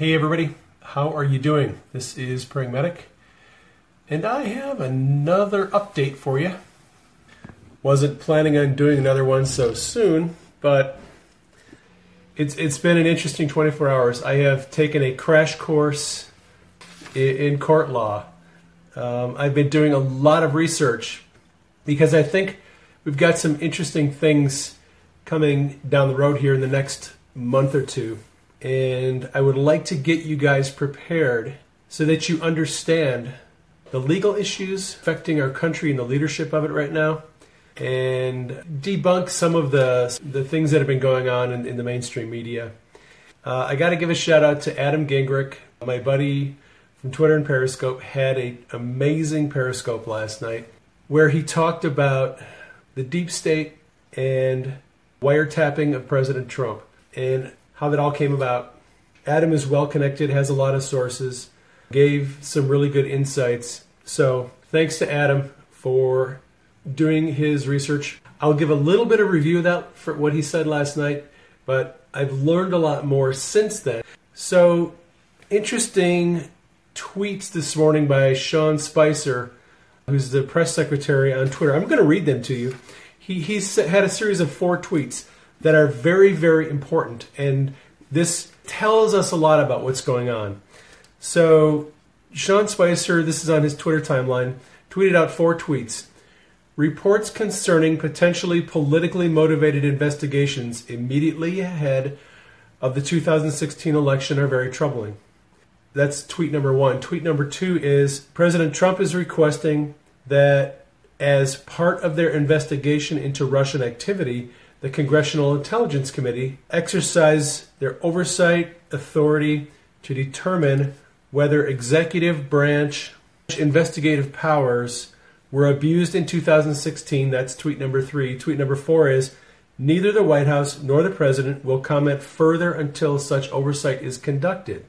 Hey everybody, how are you doing? This is Praying Medic, and I have another update for you. Wasn't planning on doing another one so soon, but it's it's been an interesting 24 hours. I have taken a crash course in, in court law. Um, I've been doing a lot of research because I think we've got some interesting things coming down the road here in the next month or two and I would like to get you guys prepared so that you understand the legal issues affecting our country and the leadership of it right now and debunk some of the, the things that have been going on in, in the mainstream media. Uh, I got to give a shout out to Adam Gingrich, my buddy from Twitter and Periscope, had an amazing Periscope last night where he talked about the deep state and wiretapping of President Trump. And how that all came about. Adam is well connected, has a lot of sources, gave some really good insights. So thanks to Adam for doing his research. I'll give a little bit of review of that for what he said last night, but I've learned a lot more since then. So interesting tweets this morning by Sean Spicer, who's the press secretary on Twitter. I'm going to read them to you. He, he's had a series of four tweets that are very, very important. And this tells us a lot about what's going on. So, Sean Spicer, this is on his Twitter timeline, tweeted out four tweets. Reports concerning potentially politically motivated investigations immediately ahead of the 2016 election are very troubling. That's tweet number one. Tweet number two is President Trump is requesting that, as part of their investigation into Russian activity, the Congressional Intelligence Committee exercise their oversight authority to determine whether executive branch investigative powers were abused in 2016. That's tweet number three. Tweet number four is neither the White House nor the President will comment further until such oversight is conducted.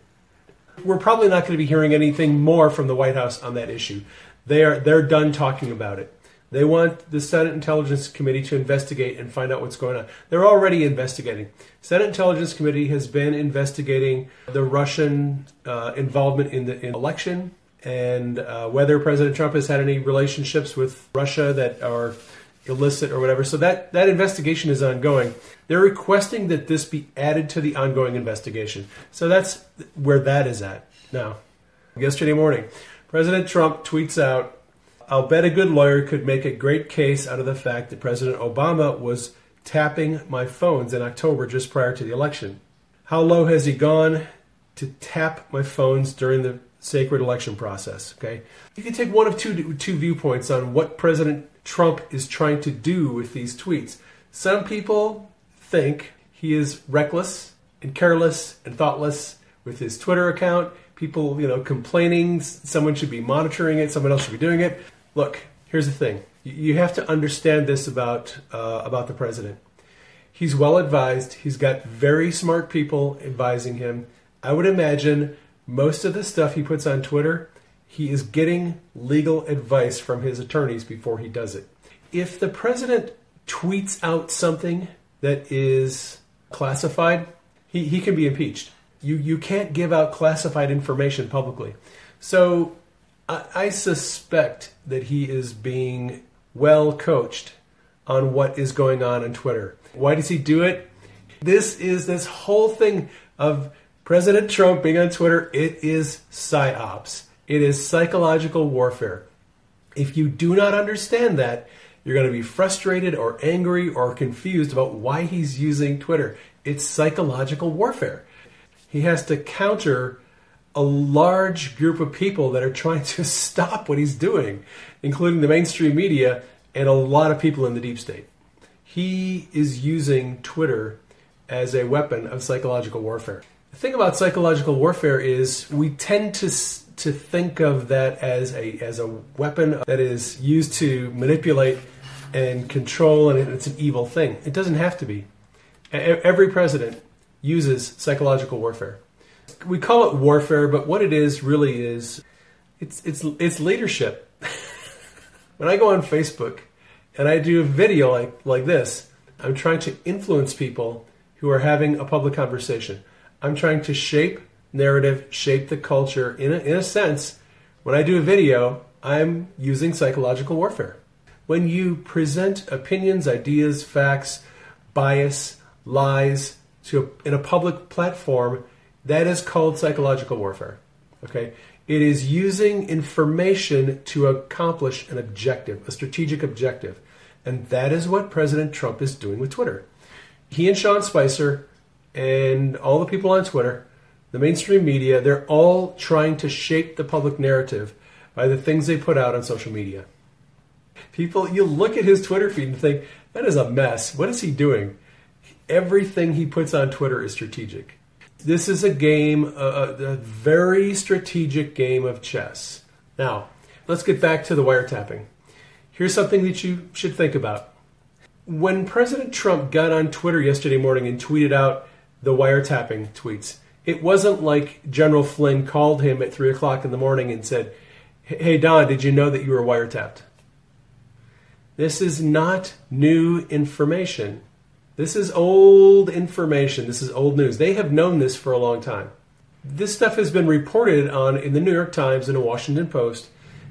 We're probably not going to be hearing anything more from the White House on that issue. They are they're done talking about it. They want the Senate Intelligence Committee to investigate and find out what's going on. They're already investigating. Senate Intelligence Committee has been investigating the Russian uh, involvement in the in election and uh, whether President Trump has had any relationships with Russia that are illicit or whatever. So that that investigation is ongoing. They're requesting that this be added to the ongoing investigation. So that's where that is at now. Yesterday morning, President Trump tweets out I'll bet a good lawyer could make a great case out of the fact that President Obama was tapping my phones in October just prior to the election. How low has he gone to tap my phones during the sacred election process? Okay, you can take one of two two viewpoints on what President Trump is trying to do with these tweets. Some people think he is reckless and careless and thoughtless with his Twitter account. People, you know, complaining someone should be monitoring it, someone else should be doing it. Look, here's the thing. You have to understand this about uh, about the president. He's well advised. He's got very smart people advising him. I would imagine most of the stuff he puts on Twitter, he is getting legal advice from his attorneys before he does it. If the president tweets out something that is classified, he, he can be impeached. You you can't give out classified information publicly. So I, I suspect that he is being well coached on what is going on on Twitter. Why does he do it? This is this whole thing of President Trump being on Twitter. It is psyops. It is psychological warfare. If you do not understand that, you're going to be frustrated or angry or confused about why he's using Twitter. It's psychological warfare. He has to counter a large group of people that are trying to stop what he's doing, including the mainstream media and a lot of people in the deep state. He is using Twitter as a weapon of psychological warfare. The thing about psychological warfare is we tend to to think of that as a as a weapon that is used to manipulate and control, and it's an evil thing. It doesn't have to be. Every president uses psychological warfare. We call it warfare, but what it is really is it's it's it's leadership. when I go on Facebook and I do a video like like this, I'm trying to influence people who are having a public conversation. I'm trying to shape narrative, shape the culture. In a, in a sense, when I do a video, I'm using psychological warfare. When you present opinions, ideas, facts, bias, lies to a, in a public platform, that is called psychological warfare. Okay? It is using information to accomplish an objective, a strategic objective. And that is what President Trump is doing with Twitter. He and Sean Spicer and all the people on Twitter the mainstream media, they're all trying to shape the public narrative by the things they put out on social media. People, you look at his Twitter feed and think, that is a mess. What is he doing? Everything he puts on Twitter is strategic. This is a game, a, very strategic game of chess. Now, let's get back to the wiretapping. Here's something that you should think about. When President Trump got on Twitter yesterday morning and tweeted out the wiretapping tweets, it wasn't like General Flynn called him at 3 o'clock in the morning and said, Hey, Don, did you know that you were wiretapped? This is not new information. This is old information. This is old news. They have known this for a long time. This stuff has been reported on in the New York Times and the Washington Post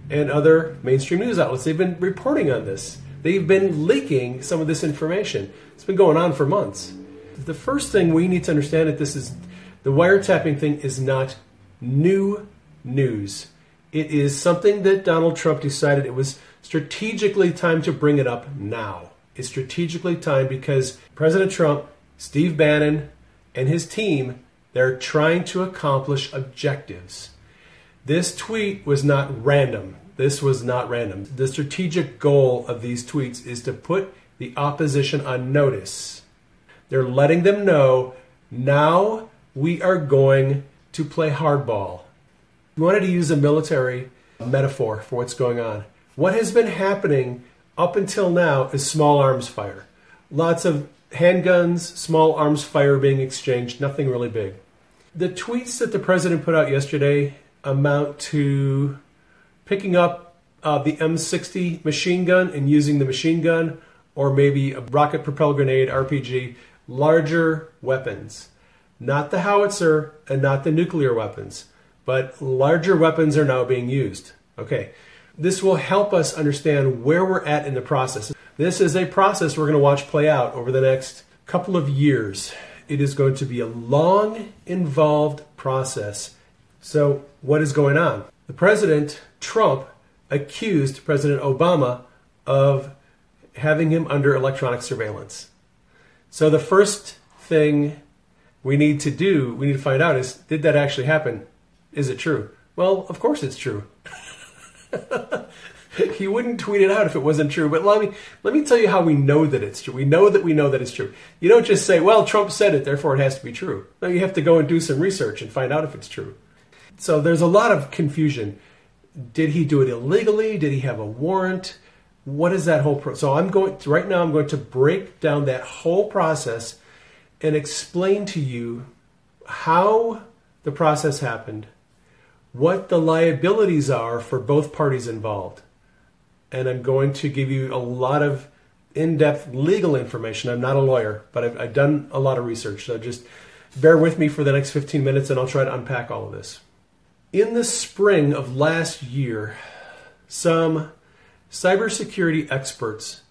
and other mainstream news outlets. They've been reporting on this. They've been leaking some of this information. It's been going on for months. The first thing we need to understand that this is the wiretapping thing is not new news. It is something that Donald Trump decided it was strategically time to bring it up now. It's strategically timed because President Trump, Steve Bannon, and his team, they're trying to accomplish objectives. This tweet was not random. This was not random. The strategic goal of these tweets is to put the opposition on notice. They're letting them know now we are going to play hardball. We wanted to use a military metaphor for what's going on. What has been happening up until now is small arms fire. Lots of handguns, small arms fire being exchanged, nothing really big. The tweets that the president put out yesterday amount to picking up uh, the M60 machine gun and using the machine gun, or maybe a rocket propelled grenade, RPG, larger weapons not the howitzer and not the nuclear weapons, but larger weapons are now being used. Okay, this will help us understand where we're at in the process. This is a process we're going to watch play out over the next couple of years. It is going to be a long, involved process. So, what is going on? The president, Trump, accused President Obama of having him under electronic surveillance. So, the first thing we need to do, we need to find out is did that actually happen? Is it true? Well, of course it's true. he wouldn't tweet it out if it wasn't true. But let me let me tell you how we know that it's true. We know that we know that it's true. You don't just say, "Well, Trump said it, therefore it has to be true." No, you have to go and do some research and find out if it's true. So there's a lot of confusion. Did he do it illegally? Did he have a warrant? What is that whole pro? So I'm going to, right now. I'm going to break down that whole process and explain to you how the process happened, what the liabilities are for both parties involved. And I'm going to give you a lot of in depth legal information. I'm not a lawyer, but I've, I've, done a lot of research. So just bear with me for the next 15 minutes and I'll try to unpack all of this. In the spring of last year, some cybersecurity experts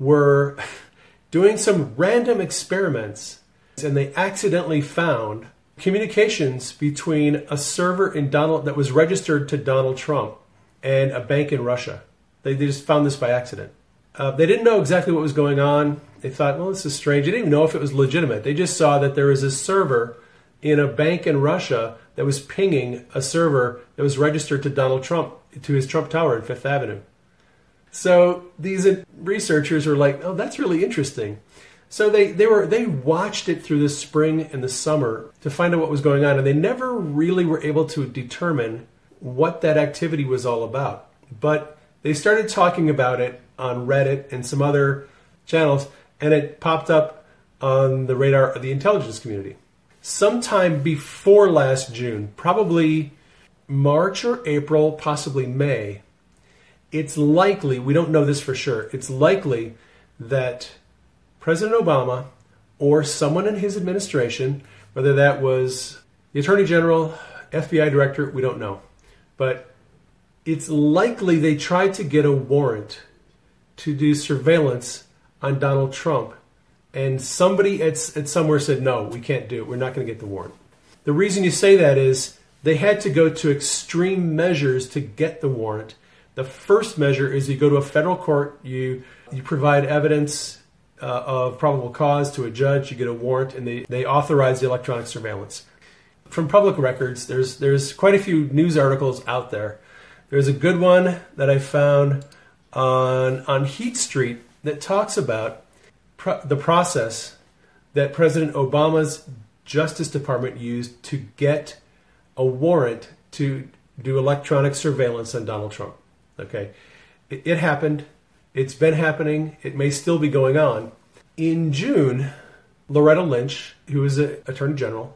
were doing some random experiments and they accidentally found communications between a server in Donald that was registered to Donald Trump and a bank in Russia. They, they just found this by accident. Uh, they didn't know exactly what was going on. They thought, well, this is strange. They didn't even know if it was legitimate. They just saw that there was a server in a bank in Russia that was pinging a server that was registered to Donald Trump, to his Trump Tower in Fifth Avenue. So these researchers were like, oh, that's really interesting. So they, they were they watched it through the spring and the summer to find out what was going on, and they never really were able to determine what that activity was all about. But they started talking about it on Reddit and some other channels, and it popped up on the radar of the intelligence community. Sometime before last June, probably March or April, possibly May, it's likely, we don't know this for sure, it's likely that President Obama or someone in his administration, whether that was the Attorney General, FBI Director, we don't know. But it's likely they tried to get a warrant to do surveillance on Donald Trump. And somebody at, at somewhere said, no, we can't do it. We're not going to get the warrant. The reason you say that is they had to go to extreme measures to get the warrant. The first measure is you go to a federal court, you, you provide evidence uh, of probable cause to a judge, you get a warrant, and they, they authorize the electronic surveillance. From public records, there's, there's quite a few news articles out there. There's a good one that I found on, on Heat Street that talks about pro- the process that President Obama's Justice Department used to get a warrant to do electronic surveillance on Donald Trump. Okay, it, it happened. It's been happening. It may still be going on. In June, Loretta Lynch, who is attorney general,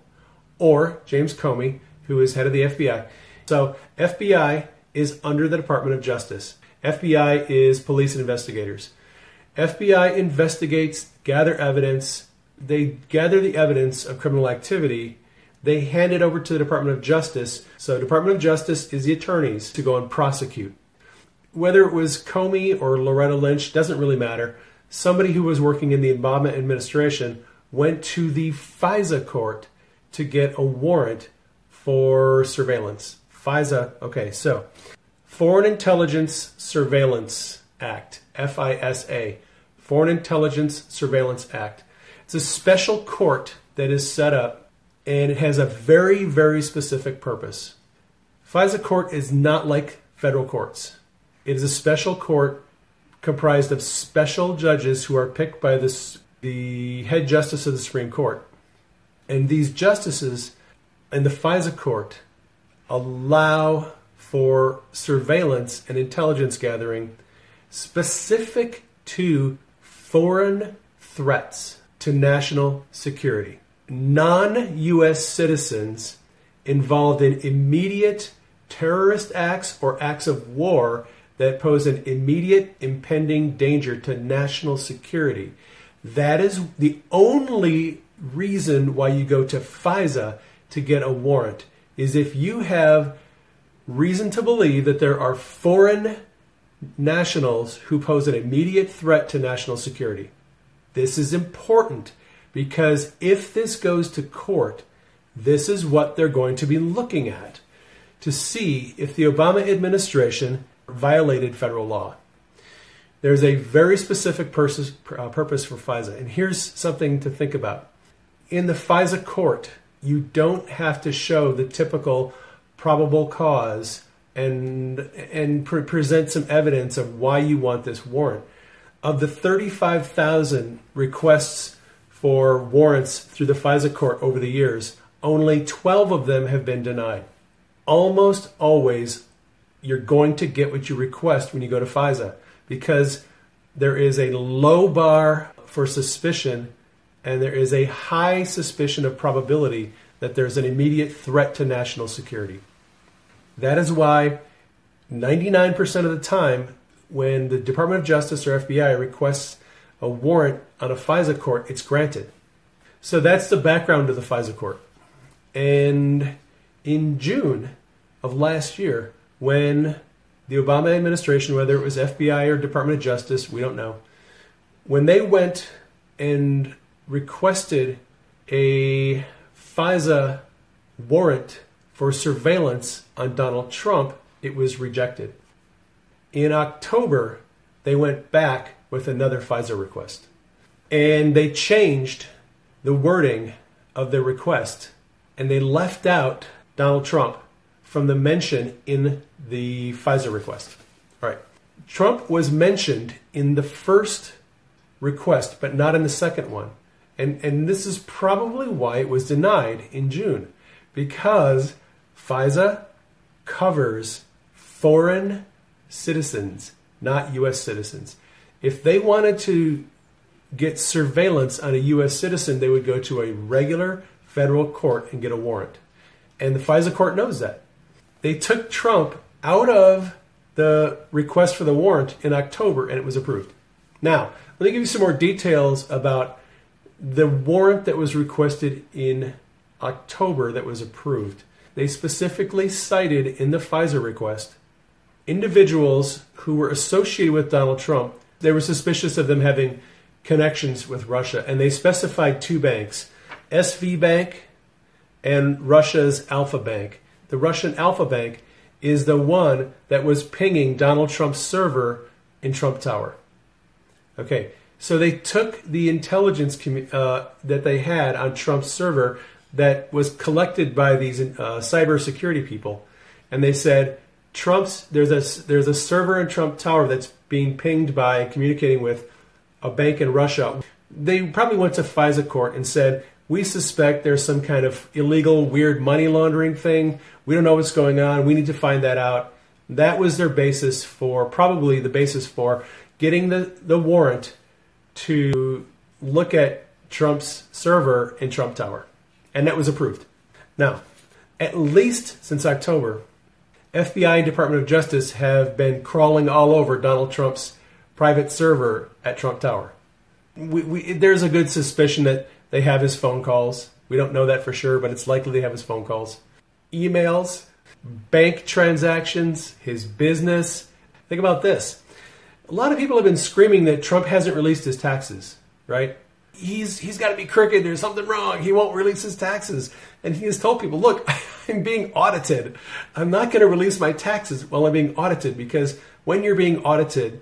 or James Comey, who is head of the FBI. So FBI is under the Department of Justice. FBI is police and investigators. FBI investigates, gather evidence. They gather the evidence of criminal activity. They hand it over to the Department of Justice. So, Department of Justice is the attorneys to go and prosecute. Whether it was Comey or Loretta Lynch doesn't really matter. Somebody who was working in the Obama administration went to the FISA court to get a warrant for surveillance. FISA, okay, so Foreign Intelligence Surveillance Act, FISA, Foreign Intelligence Surveillance Act. It's a special court that is set up and it has a very, very specific purpose. FISA court is not like federal courts. It is a special court comprised of special judges who are picked by this, the head justice of the Supreme Court. And these justices in the FISA court allow for surveillance and intelligence gathering specific to foreign threats to national security. Non US citizens involved in immediate terrorist acts or acts of war that pose an immediate impending danger to national security. That is the only reason why you go to FISA to get a warrant is if you have reason to believe that there are foreign nationals who pose an immediate threat to national security. This is important because if this goes to court, this is what they're going to be looking at to see if the Obama administration violated federal law. There's a very specific purpose, uh, purpose for FISA, and here's something to think about in the FISA court, you don't have to show the typical probable cause and and pre- present some evidence of why you want this warrant. Of the 35,000 requests for warrants through the FISA court over the years, only 12 of them have been denied. Almost always, you're going to get what you request when you go to FISA because there is a low bar for suspicion and there is a high suspicion of probability that there's an immediate threat to national security. That is why 99% of the time, when the Department of Justice or FBI requests a warrant on a FISA court, it's granted. So that's the background of the FISA court. And in June of last year, when the Obama administration, whether it was FBI or Department of Justice, we don't know, when they went and requested a FISA warrant for surveillance on Donald Trump, it was rejected. In October, they went back with another FISA request. And they changed the wording of the request and they left out Donald Trump from the mention in the FISA request. All right. Trump was mentioned in the first request, but not in the second one. And, and this is probably why it was denied in June, because FISA covers foreign citizens, not U.S. citizens. If they wanted to get surveillance on a U.S. citizen, they would go to a regular federal court and get a warrant. And the FISA court knows that. They took Trump out of the request for the warrant in October and it was approved. Now, let me give you some more details about the warrant that was requested in October that was approved. They specifically cited in the FISA request individuals who were associated with Donald Trump. They were suspicious of them having connections with Russia, and they specified two banks SV Bank and Russia's Alfa Bank. The Russian Alfa Bank is the one that was pinging Donald Trump's server in Trump Tower. Okay, so they took the intelligence uh, that they had on Trump's server that was collected by these uh, cybersecurity people, and they said Trump's there's a there's a server in Trump Tower that's being pinged by communicating with a bank in Russia. They probably went to FISA court and said we suspect there's some kind of illegal, weird money laundering thing. We don't know what's going on. We need to find that out. That was their basis for, probably the basis for getting the, the warrant to look at Trump's server in Trump Tower. And that was approved. Now, at least since October, FBI and Department of Justice have been crawling all over Donald Trump's private server at Trump Tower. We, we, there's a good suspicion that they have his phone calls. We don't know that for sure, but it's likely they have his phone calls. Emails, bank transactions, his business. Think about this. A lot of people have been screaming that Trump hasn't released his taxes, right? He's he's got to be crooked. There's something wrong. He won't release his taxes. And he has told people, "Look, I'm being audited. I'm not going to release my taxes while I'm being audited because when you're being audited,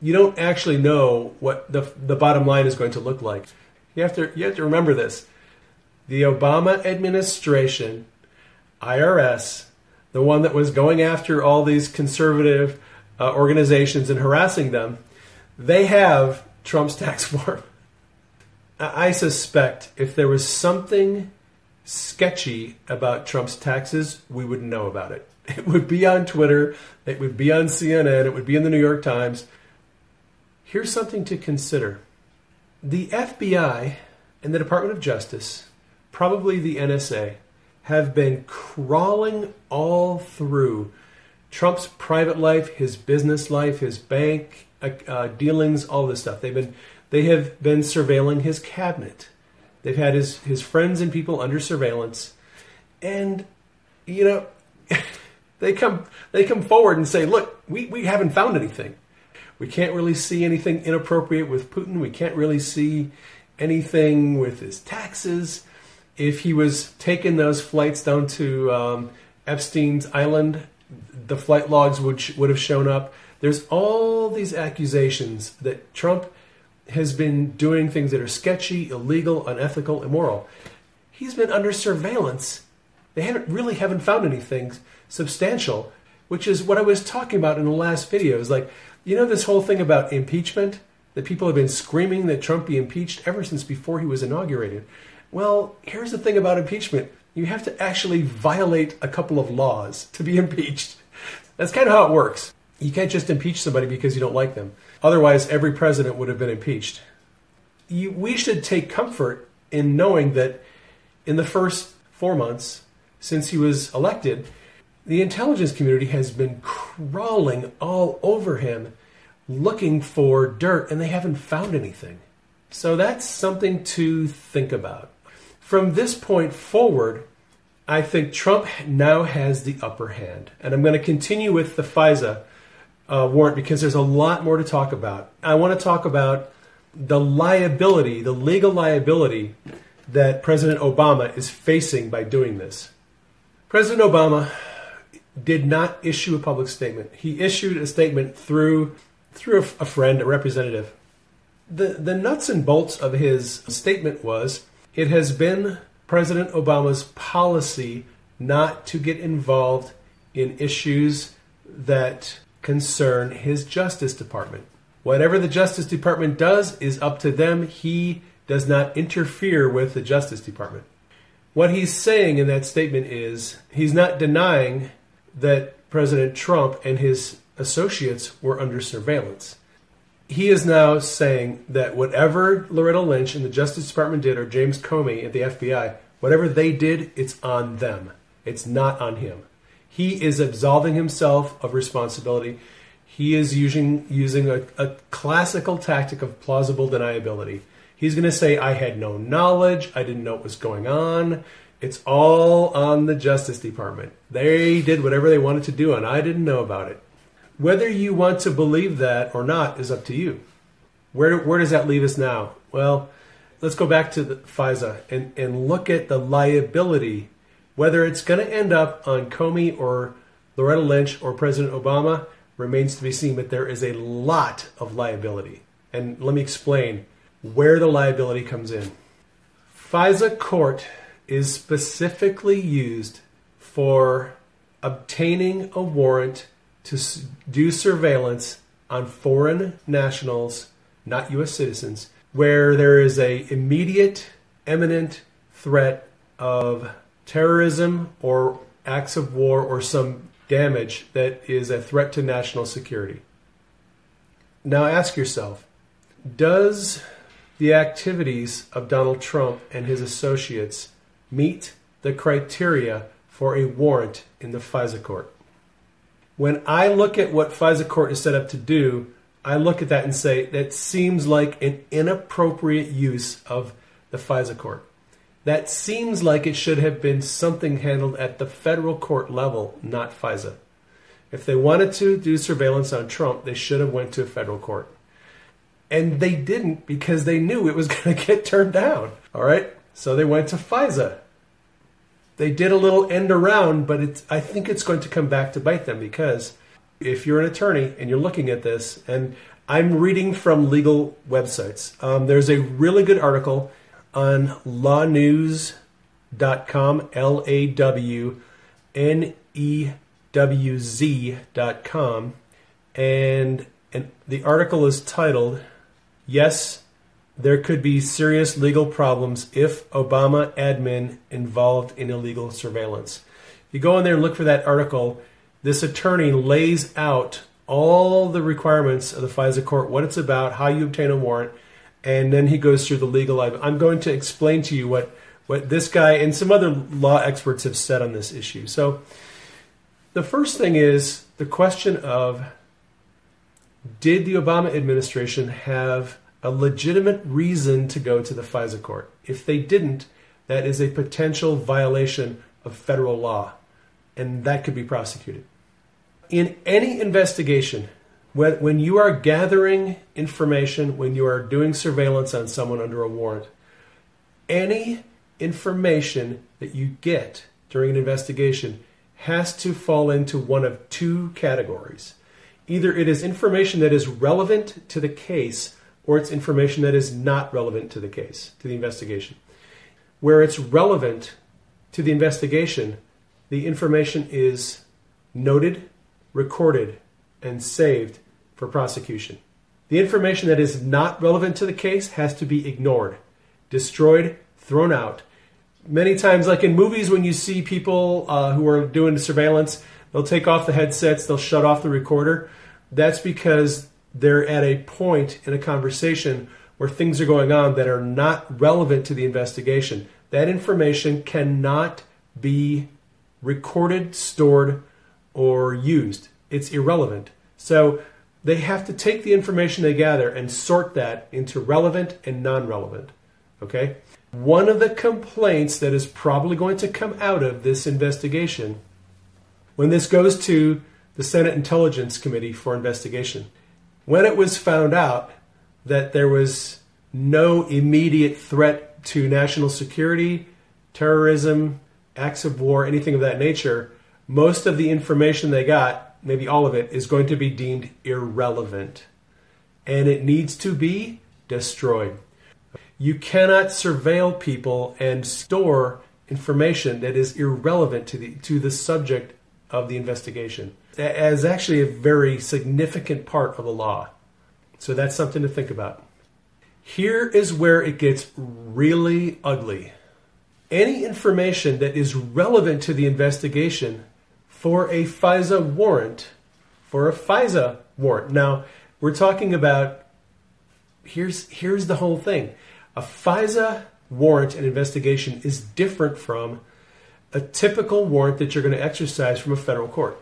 you don't actually know what the the bottom line is going to look like." You have to you have to remember this. The Obama administration, IRS, the one that was going after all these conservative uh, organizations and harassing them, they have Trump's tax form. I suspect if there was something sketchy about Trump's taxes, we would know about it. It would be on Twitter, it would be on CNN, it would be in the New York Times. Here's something to consider. The FBI and the Department of Justice, probably the NSA, have been crawling all through Trump's private life, his business life, his bank uh, uh, dealings, all this stuff. They've been they have been surveilling his cabinet. They've had his his friends and people under surveillance, and you know they come they come forward and say, "Look, we, we haven't found anything. We can't really see anything inappropriate with Putin. We can't really see anything with his taxes. If he was taking those flights down to um, Epstein's Island, the flight logs would, would have shown up. There's all these accusations that Trump has been doing things that are sketchy, illegal, unethical, immoral. He's been under surveillance. They haven't really haven't found anything substantial, which is what I was talking about in the last video. Is like you know, this whole thing about impeachment, that people have been screaming that Trump be impeached ever since before he was inaugurated. Well, here's the thing about impeachment you have to actually violate a couple of laws to be impeached. That's kind of how it works. You can't just impeach somebody because you don't like them. Otherwise, every president would have been impeached. You, we should take comfort in knowing that in the first four months since he was elected, the intelligence community has been crawling all over him looking for dirt and they haven't found anything. So that's something to think about. From this point forward, I think Trump now has the upper hand. And I'm going to continue with the FISA uh, warrant because there's a lot more to talk about. I want to talk about the liability, the legal liability that President Obama is facing by doing this. President Obama did not issue a public statement. He issued a statement through through a, friend, a representative. The the nuts and bolts of his statement was it has been President Obama's policy not to get involved in issues that concern his Justice Department. Whatever the Justice Department does is up to them. He does not interfere with the Justice Department. What he's saying in that statement is he's not denying that President Trump and his associates were under surveillance. He is now saying that whatever Loretta Lynch and the Justice Department did, or James Comey at the FBI, whatever they did, it's on them. It's not on him. He is absolving himself of responsibility. He is using using a, a classical tactic of plausible deniability. He's going to say, I had no knowledge. I didn't know what was going on. It's all on the Justice Department. They did whatever they wanted to do, and I didn't know about it. Whether you want to believe that or not is up to you. Where, where does that leave us now? Well, let's go back to the FISA and, and look at the liability, whether it's going to end up on Comey or Loretta Lynch or President Obama remains to be seen, but there is a lot of liability. And let me explain where the liability comes in. FISA court is specifically used for obtaining a warrant to do surveillance on foreign nationals, not US citizens, where there is a immediate imminent threat of terrorism or acts of war or some damage that is a threat to national security. Now ask yourself, does the activities of Donald Trump and his associates meet the criteria for a warrant in the FISA court. When I look at what FISA court is set up to do, I look at that and say that seems like an inappropriate use of the FISA court. That seems like it should have been something handled at the federal court level, not FISA. If they wanted to do surveillance on Trump, they should have went to a federal court and they didn't because they knew it was going to get turned down. All right, so they went to FISA. They did a little end around, but it's, I think it's going to come back to bite them because if you're an attorney and you're looking at this, and I'm reading from legal websites, um, there's a really good article on lawnewz.com, L A W N E W Z.com, and, and the article is titled yes, there could be serious legal problems if Obama admin involved in illegal surveillance. You go in there and look for that article. This attorney lays out all the requirements of the FISA court, what it's about, how you obtain a warrant, and then he goes through the legal. I'm going to explain to you what what this guy and some other law experts have said on this issue. So, the first thing is the question of did the Obama administration have a legitimate reason to go to the FISA court? If they didn't, that is a potential violation of federal law, and that could be prosecuted. In any investigation, when you are gathering information, when you are doing surveillance on someone under a warrant, any information that you get during an investigation has to fall into one of two categories. Either it is information that is relevant to the case, or it's information that is not relevant to the case, to the investigation. Where it's relevant to the investigation, the information is noted, recorded, and saved for prosecution. The information that is not relevant to the case has to be ignored, destroyed, thrown out. Many times, like in movies, when you see people uh, who are doing surveillance, They'll take off the headsets, they'll shut off the recorder. That's because they're at a point in a conversation where things are going on that are not relevant to the investigation. That information cannot be recorded, stored, or used. It's irrelevant. So they have to take the information they gather and sort that into relevant and non relevant. Okay? One of the complaints that is probably going to come out of this investigation when this goes to the Senate Intelligence Committee for investigation. When it was found out that there was no immediate threat to national security, terrorism, acts of war, anything of that nature, most of the information they got, maybe all of it, is going to be deemed irrelevant. And it needs to be destroyed. You cannot surveil people and store information that is irrelevant to the, to the subject of the investigation as actually a very significant part of the law. So that's something to think about. Here is where it gets really ugly. Any information that is relevant to the investigation for a FISA warrant, for a FISA warrant. Now, we're talking about here's here's the whole thing. A FISA warrant and investigation is different from a typical warrant that you're going to exercise from a federal court.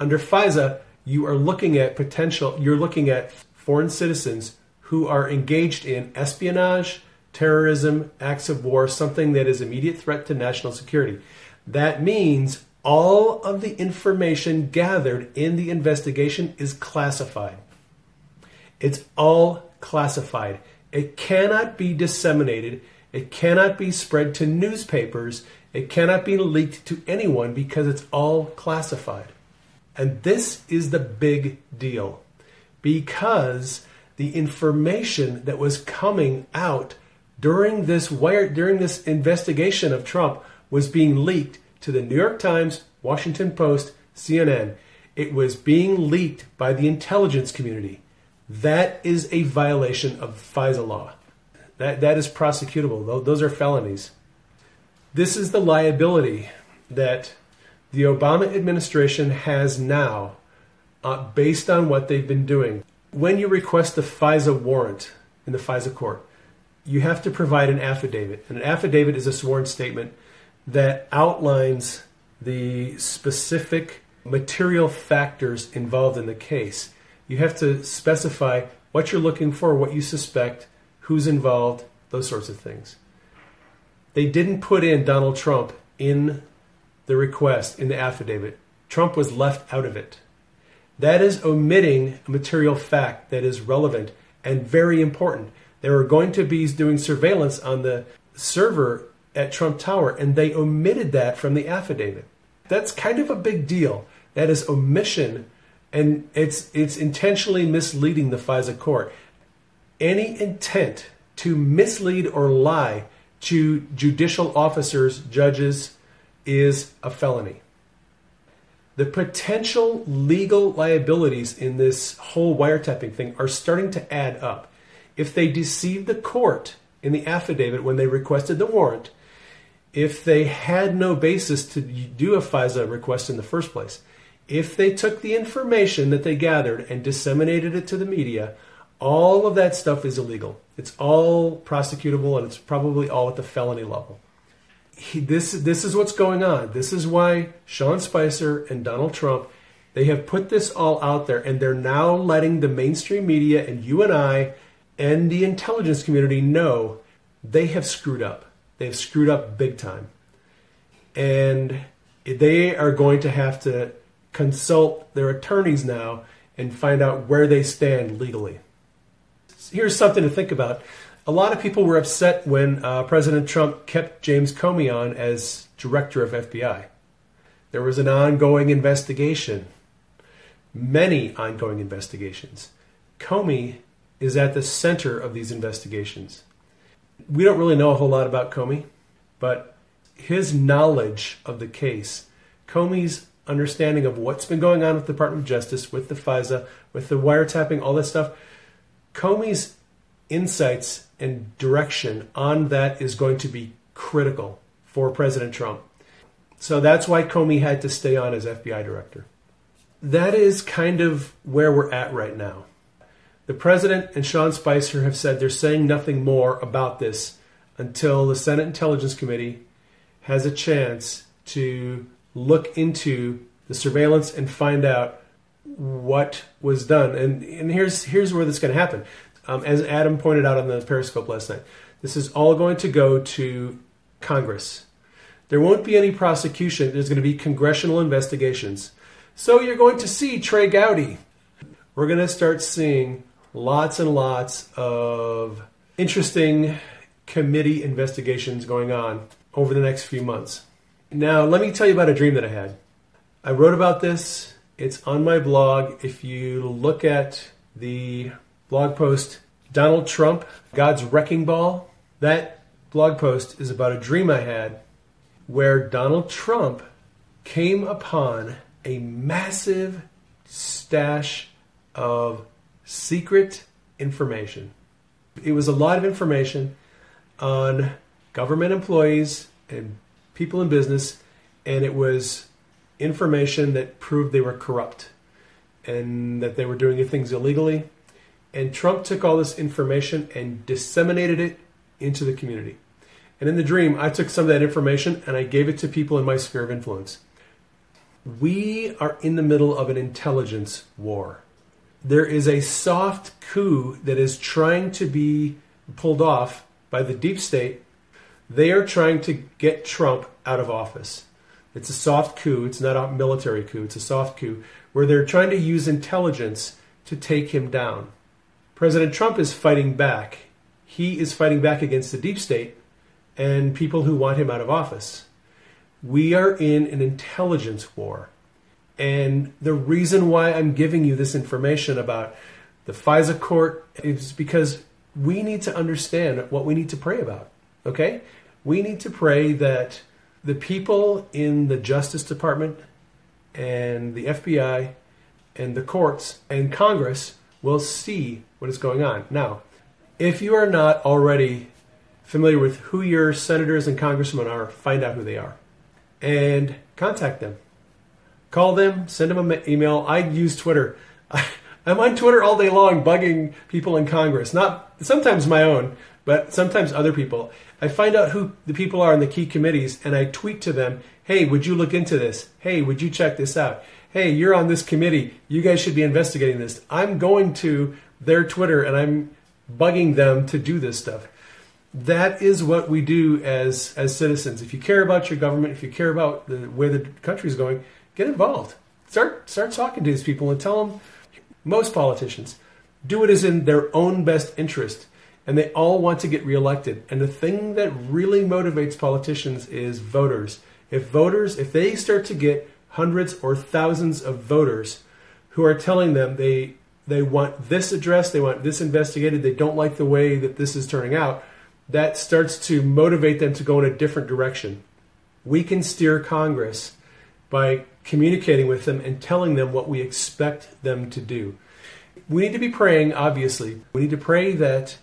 Under FISA, you are looking at potential, you're looking at foreign citizens who are engaged in espionage, terrorism, acts of war, something that is immediate threat to national security. That means all of the information gathered in the investigation is classified. It's all classified. It cannot be disseminated. It cannot be spread to newspapers. It cannot be leaked to anyone because it's all classified. And this is the big deal because the information that was coming out during this wire during this investigation of Trump was being leaked to the New York Times, Washington Post, CNN. It was being leaked by the intelligence community. That is a violation of FISA law. That, that is prosecutable. Those are felonies. This is the liability that the Obama administration has now uh, based on what they've been doing. When you request a FISA warrant in the FISA court, you have to provide an affidavit. And an affidavit is a sworn statement that outlines the specific material factors involved in the case. You have to specify what you're looking for, what you suspect, who's involved, those sorts of things. They didn't put in Donald Trump in the request, in the affidavit. Trump was left out of it. That is omitting a material fact that is relevant and very important. They were going to be doing surveillance on the server at Trump Tower, and they omitted that from the affidavit. That's kind of a big deal. That is omission, and it's it's intentionally misleading the FISA court any intent to mislead or lie to judicial officers, judges, is a felony. The potential legal liabilities in this whole wiretapping thing are starting to add up. If they deceived the court in the affidavit when they requested the warrant, if they had no basis to do a FISA request in the first place, if they took the information that they gathered and disseminated it to the media, all of that stuff is illegal. It's all prosecutable and it's probably all at the felony level. He, this, this is what's going on. This is why Sean Spicer and Donald Trump they have put this all out there and they're now letting the mainstream media and you and I and the intelligence community know they have screwed up. They've screwed up big time. And they are going to have to consult their attorneys now and find out where they stand legally here's something to think about. A lot of people were upset when uh, President Trump kept James Comey on as director of FBI. There was an ongoing investigation, many ongoing investigations. Comey is at the center of these investigations. We don't really know a whole lot about Comey, but his knowledge of the case, Comey's understanding of what's been going on with the Department of Justice, with the FISA, with the wiretapping, all that stuff, Comey's insights and direction on that is going to be critical for President Trump. So that's why Comey had to stay on as FBI director. That is kind of where we're at right now. The president and Sean Spicer have said they're saying nothing more about this until the Senate Intelligence Committee has a chance to look into the surveillance and find out what was done. And, and here's, here's where this is going to happen. Um, as Adam pointed out on the Periscope last night, this is all going to go to Congress. There won't be any prosecution. There's going to be congressional investigations. So you're going to see Trey Gowdy. We're going to start seeing lots and lots of interesting committee investigations going on over the next few months. Now, let me tell you about a dream that I had. I wrote about this it's on my blog. If you look at the blog post, Donald Trump, God's Wrecking Ball, that blog post is about a dream I had where Donald Trump came upon a massive stash of secret information. It was a lot of information on government employees and people in business, and it was information that proved they were corrupt and that they were doing things illegally. And Trump took all this information and disseminated it into the community. And in the dream, I took some of that information and I gave it to people in my sphere of influence. We are in the middle of an intelligence war. There is a soft coup that is trying to be pulled off by the deep state. They are trying to get Trump out of office. It's a soft coup. It's not a military coup. It's a soft coup where they're trying to use intelligence to take him down. President Trump is fighting back. He is fighting back against the deep state and people who want him out of office. We are in an intelligence war. And the reason why I'm giving you this information about the FISA court is because we need to understand what we need to pray about. Okay? We need to pray that the people in the Justice Department and the FBI and the courts and Congress will see what is going on. Now, if you are not already familiar with who your senators and congressmen are, find out who they are and contact them. Call them, send them an email. I use Twitter. I'm on Twitter all day long bugging people in Congress, not sometimes my own, but sometimes other people. I find out who the people are in the key committees and I tweet to them, hey, would you look into this? Hey, would you check this out? Hey, you're on this committee. You guys should be investigating this. I'm going to their Twitter and I'm bugging them to do this stuff that is what we do as as citizens. If you care about your government, if you care about the, where the country is going, get involved. Start start talking to these people and tell them. Most politicians do it as in their own best interest, and they all want to get reelected. And the thing that really motivates politicians is voters. If voters, if they start to get hundreds or thousands of voters who are telling them they they want this addressed, they want this investigated, they don't like the way that this is turning out that starts to motivate them to go in a different direction. We can steer Congress by communicating with them and telling them what we expect them to do. We need to be praying, obviously. We need to pray that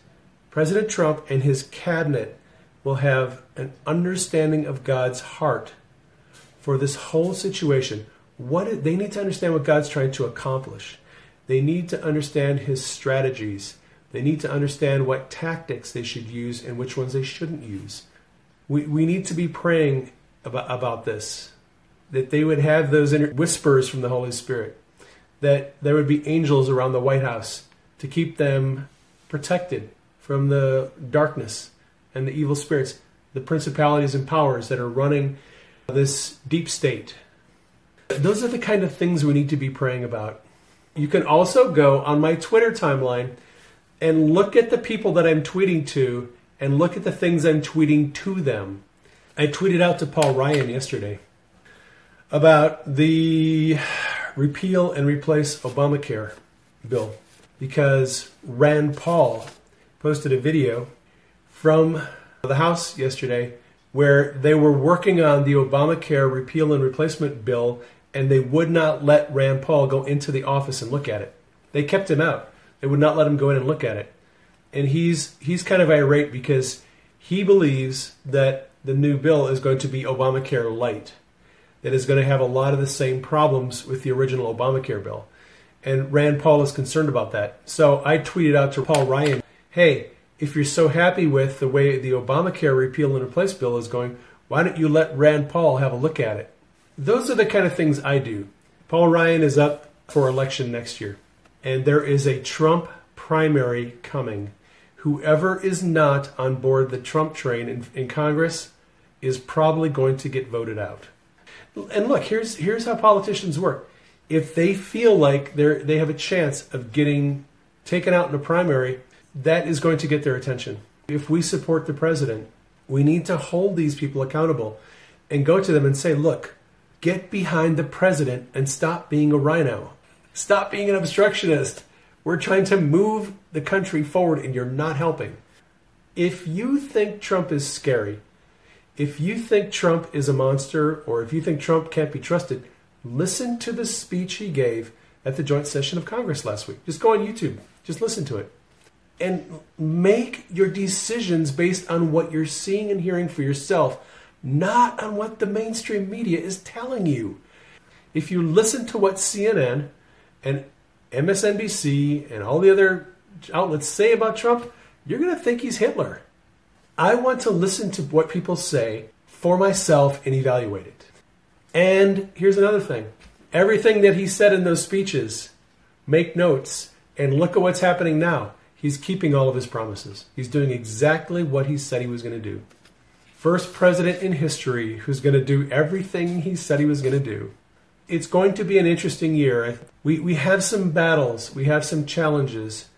President Trump and his cabinet will have an understanding of God's heart for this whole situation. What they need to understand what God's trying to accomplish. They need to understand his strategies they need to understand what tactics they should use and which ones they shouldn't use. We, we need to be praying about, about this, that they would have those inner whispers from the Holy Spirit, that there would be angels around the White House to keep them protected from the darkness and the evil spirits, the principalities and powers that are running this deep state. Those are the kind of things we need to be praying about. You can also go on my Twitter timeline and look at the people that I'm tweeting to and look at the things I'm tweeting to them. I tweeted out to Paul Ryan yesterday about the repeal and replace Obamacare bill because Rand Paul posted a video from the House yesterday where they were working on the Obamacare repeal and replacement bill and they would not let Rand Paul go into the office and look at it. They kept him out. They would not let him go in and look at it. And he's he's kind of irate because he believes that the new bill is going to be Obamacare light, that is going to have a lot of the same problems with the original Obamacare bill. And Rand Paul is concerned about that. So I tweeted out to Paul Ryan, hey, if you're so happy with the way the Obamacare repeal and replace bill is going, why don't you let Rand Paul have a look at it? Those are the kind of things I do. Paul Ryan is up for election next year and there is a Trump primary coming. Whoever is not on board the Trump train in, in Congress is probably going to get voted out. And look, here's here's how politicians work. If they feel like they they have a chance of getting taken out in a primary, that is going to get their attention. If we support the president, we need to hold these people accountable and go to them and say, "Look, get behind the president and stop being a rhino. Stop being an obstructionist. We're trying to move the country forward and you're not helping. If you think Trump is scary, if you think Trump is a monster, or if you think Trump can't be trusted, listen to the speech he gave at the joint session of Congress last week. Just go on YouTube, just listen to it. and make your decisions based on what you're seeing and hearing for yourself, not on what the mainstream media is telling you. If you listen to what CNN and MSNBC and all the other outlets say about Trump, you're going to think he's Hitler. I want to listen to what people say for myself and evaluate it. And here's another thing everything that he said in those speeches, make notes and look at what's happening now. He's keeping all of his promises. He's doing exactly what he said he was going to do. First president in history who's going to do everything he said he was going to do. It's going to be an interesting year. We, we have some battles, we have some challenges.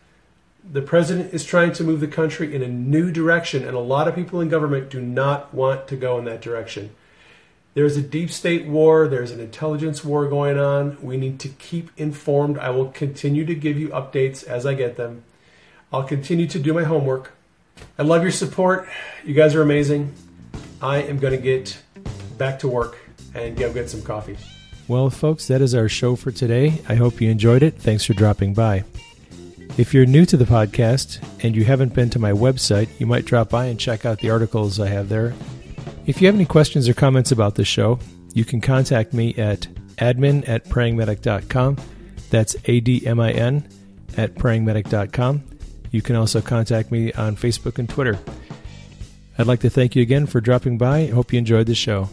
The president is trying to move the country in a new direction, and a lot of people in government do not want to go in that direction. There's a deep state war, there's an intelligence war going on. We need to keep informed. I will continue to give you updates as I get them. I'll continue to do my homework. I love your support. You guys are amazing. I am going to get back to work and go get some coffee. Well, folks, that is our show for today. I hope you enjoyed it. Thanks for dropping by. If you're new to the podcast and you haven't been to my website, you might drop by and check out the articles I have there. If you have any questions or comments about the show, you can contact me at admin at prayingmedic.com. That's A D M I N at prayingmedic.com. You can also contact me on Facebook and Twitter. I'd like to thank you again for dropping by. I hope you enjoyed the show.